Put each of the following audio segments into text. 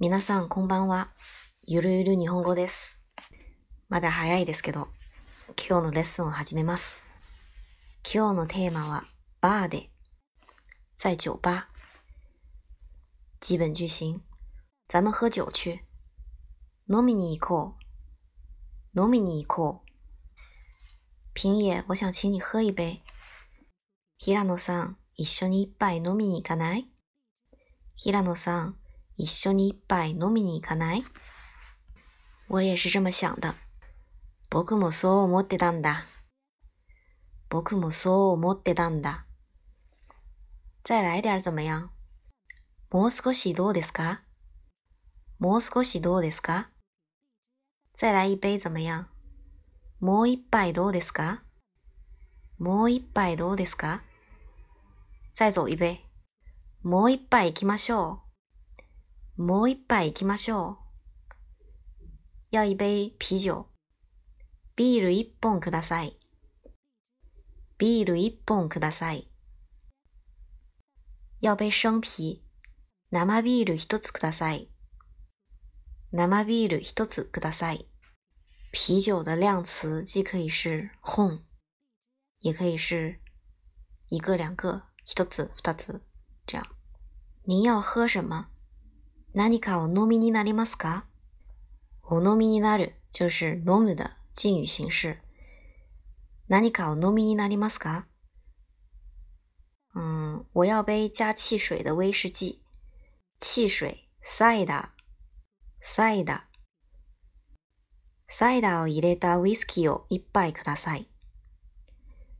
皆さんこんばんは。ゆるゆる日本語です。まだ早いですけど、今日のレッスンを始めます。今日のテーマは、バーで、在酒吧。基本句型，咱们喝酒去。飲みに行こう。飲みに行こう。平野，我想请你喝一杯。平野さん、一緒に一杯飲みに行かない？平野さん、一緒に一杯飲みに行かない？我也是这么想的。僕もそう思ってたんだ。僕もそう思ってたんだ。再来点怎么样？もう少しどうですか？もう少しどうですか？再来一杯怎么样？もう一杯どうですか？もう一杯どうですか？再走一杯。もう一杯行きましょう。もう一杯行きましょう。要一杯啤酒。ビール一本ください。ビール一本ください。要杯生啤。生ビール一つください。生ビール一つください。啤酒的量词既可以是本，也可以是一个、两个、一つ、二つ这样。您要喝什么？何かお飲みになりますか？お飲みになる就是飲む的敬语形式。何かお飲みになりますか？嗯，我要杯加汽水的威士忌。汽水、サイダー、サイダー。サイダーを入れたウイスキーを一杯ください。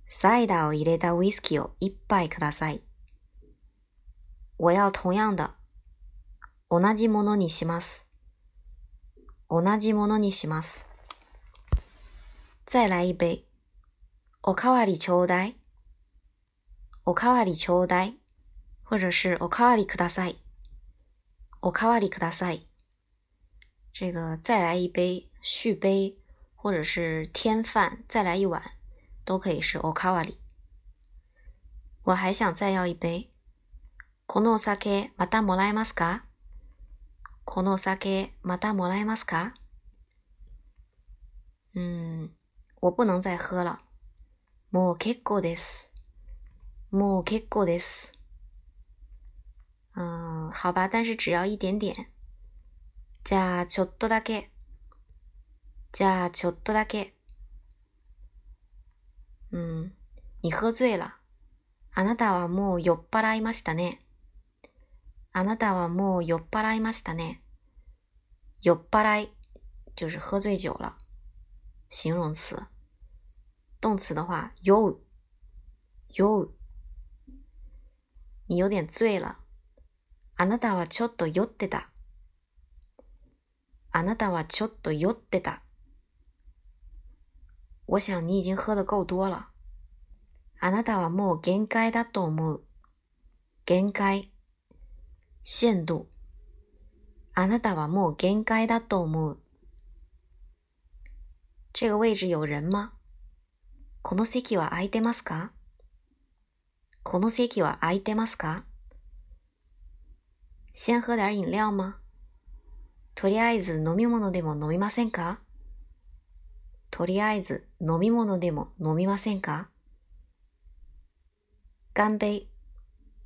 サイダーを入れたウイスキーを一杯ください。我要同样的。同じものにします。同じものにします。再来一杯。おかわりちょうだい。おかわりちょうだい。或者是おかわりください。おかわりください。这个再来一杯、续杯，或者是添饭，再来一碗，都可以是おかわり。我还想再要一杯。このお酒またもらえますか？このお酒またもらえますか？嗯，我不能再喝了。もう結構です。もう結構です。嗯，好吧，但是只要一点点。じゃあちょっとだけ。じゃあちょっとだけ。嗯，你喝醉了。あなたはもう酔っ払いましたね。あなたはもう酔っ払いましたね。酔っ払い就是喝醉酒了，形容词。动词的话，酔う，酔う。你有点醉了。あなたはちょっと酔ってた。あなたはちょっと酔ってた。我想你已经喝得够多了。あなたはもう限界だと思う。限界。限度。あなたはもう限界だと思う。这个位置有人吗？この席は空いてますか？この席は空いてますか？先喝点飲料吗？とりあえず飲み物でも飲みませんか？とりあえず飲み物でも飲みませんか？干杯、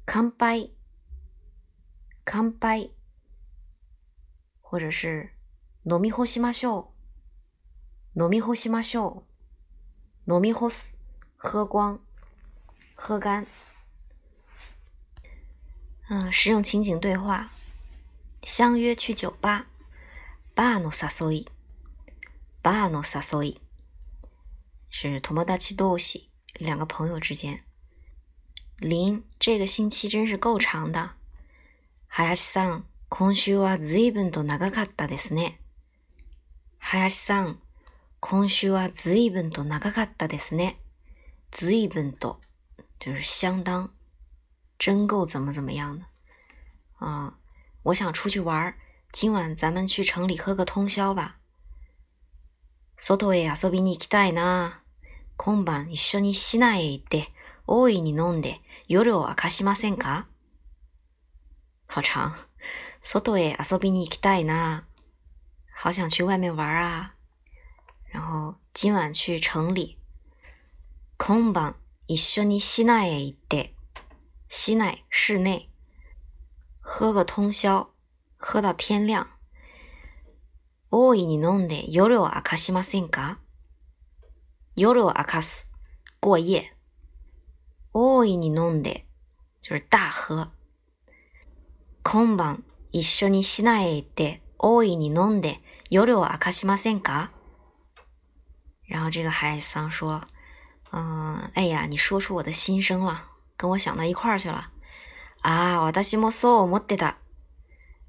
乾杯、乾杯，或者是飲み干しましょう。飲み干しましょう。飲み干す、喝光、喝干。嗯，实用情景对话：相约去酒吧。バーの誘い。バーの誘い是友達同士，两个朋友之间。林，这个星期真是够长的。 林さん、今週は随分と長かったですね。林さん、今週は随分と長かったですね。随分と就是相当，真够怎么怎么样的啊！我想出去玩，今晚咱们去城里喝个通宵吧。外へ遊びに行きたいな。今晩一緒に市内へ行って、大いに飲んで夜を明かしませんか？好长。外へ遊びに行きたいな。好想去外面玩啊。然后今晚去城里。今晩一緒に市内へ行って。市内室内。喝个通宵。喝到天亮。大いに飲んで夜を明かしませんか？夜を明かす。过夜。大いに飲んで就是大喝。今晩一緒に市内へ行って大いに飲んで夜を明かしませんか？然后这个孩子桑说：“嗯，哎呀，你说出我的心声了，跟我想到一块儿去了。啊，私もそう思ってた。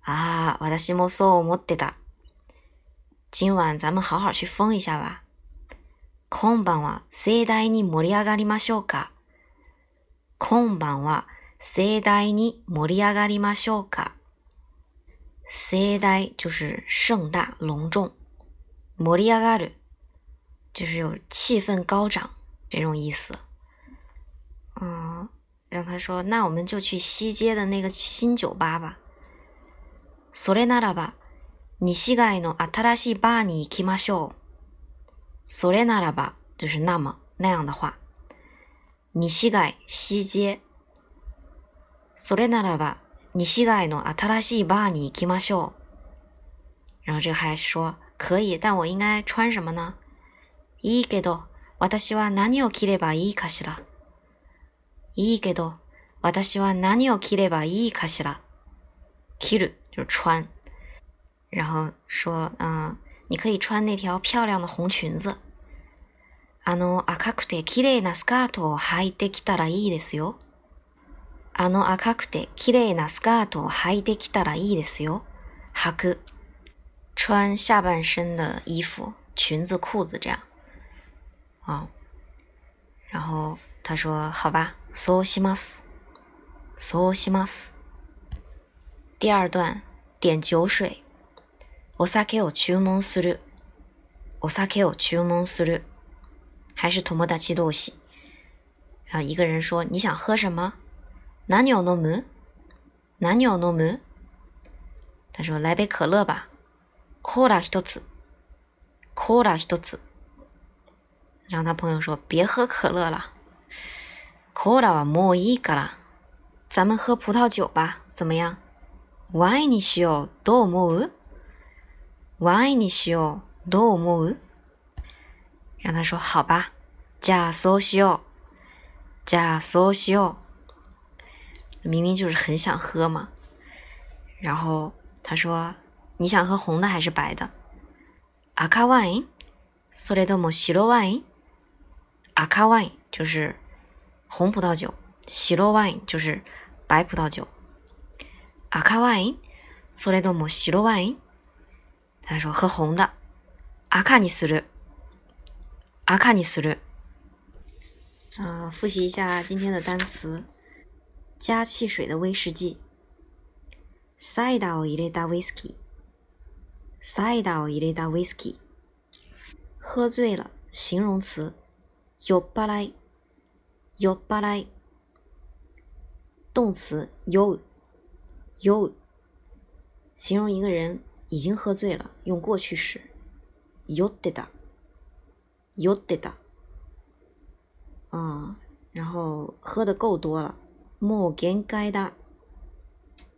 啊，私もそう思ってた。今晚咱们好好去疯一下吧。今晩は盛大に盛り上がりましょうか。今晩は盛大に盛り上がりましょうか。盛大就是盛大隆重，盛り上がる就是有气氛高涨这种意思。嗯，让他说，那我们就去西街的那个新酒吧吧。それならば、西街の新しいバーに行きましょう。それならば就是那么那样的话。西街西街。 それならば、西街の新しいバーに行きましょう。然后这个孩子说：“可以，但我应该穿什么呢？”いいけど、私は何を着ればいいかしら？いいけど、私は何を着ればいいかしら？着る就是穿。然后说，嗯，你可以穿那条漂亮的红裙子。あの赤くて綺麗なスカートを履いてきたらいいですよ。あの赤くて綺麗なスカートを履いてきたらいいですよ。履く。穿下半身的衣服，裙子、裤子这样。啊、哦，然后他说：“好吧，そうします。そうします。”第二段点酒水。お酒を注文する。お酒を注文する。还是友達同士。啊，一个人说：“你想喝什么？” 何を飲む？何を飲む？他说：“来杯可乐吧。”コーラ一つ。コーラ一つ。然后他朋友说：“别喝可乐了，コーラはもういいから、咱们喝葡萄酒吧，怎么样？ワインにしよう。どう思う？ワインにしよう。どう思う？”让他说：“好吧，じゃあそうしよう。じゃあそうしよう。”明明就是很想喝嘛。然后他说：“你想喝红的还是白的？”赤ワイン？それとも白ワイン？赤ワイン就是红葡萄酒，白ワイン就是白葡萄酒。赤ワイン？それとも白ワイン？他说喝红的。赤にする。赤にする。啊、呃，复习一下今天的单词。 加汽水的威士忌。サイダーを入れたウイスキー。サイダーを入れたウイスキー。喝醉了，形容词。酔っ払い。酔っ払い。动词酔う。酔う。形容一个人已经喝醉了，用过去式。酔ってた。酔ってた。啊、嗯，然后喝的够多了。 もう限界だ。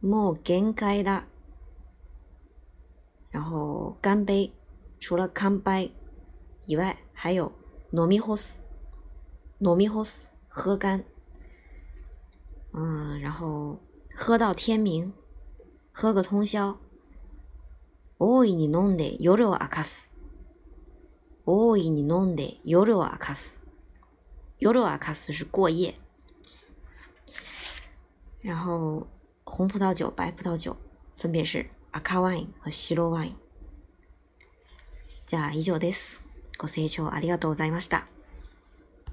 もう限界だ。然后干杯，除了乾杯以外，还有飲み干す。飲み干す，喝干。嗯，然后喝到天明，喝个通宵。大いに飲んで夜を明かす。大いに飲んで夜を明かす。夜を明かす是过夜。然后红葡萄酒、白葡萄酒分别是赤ワイン和白ワイン。じゃあ以上です。ご清聴ありがとうございました。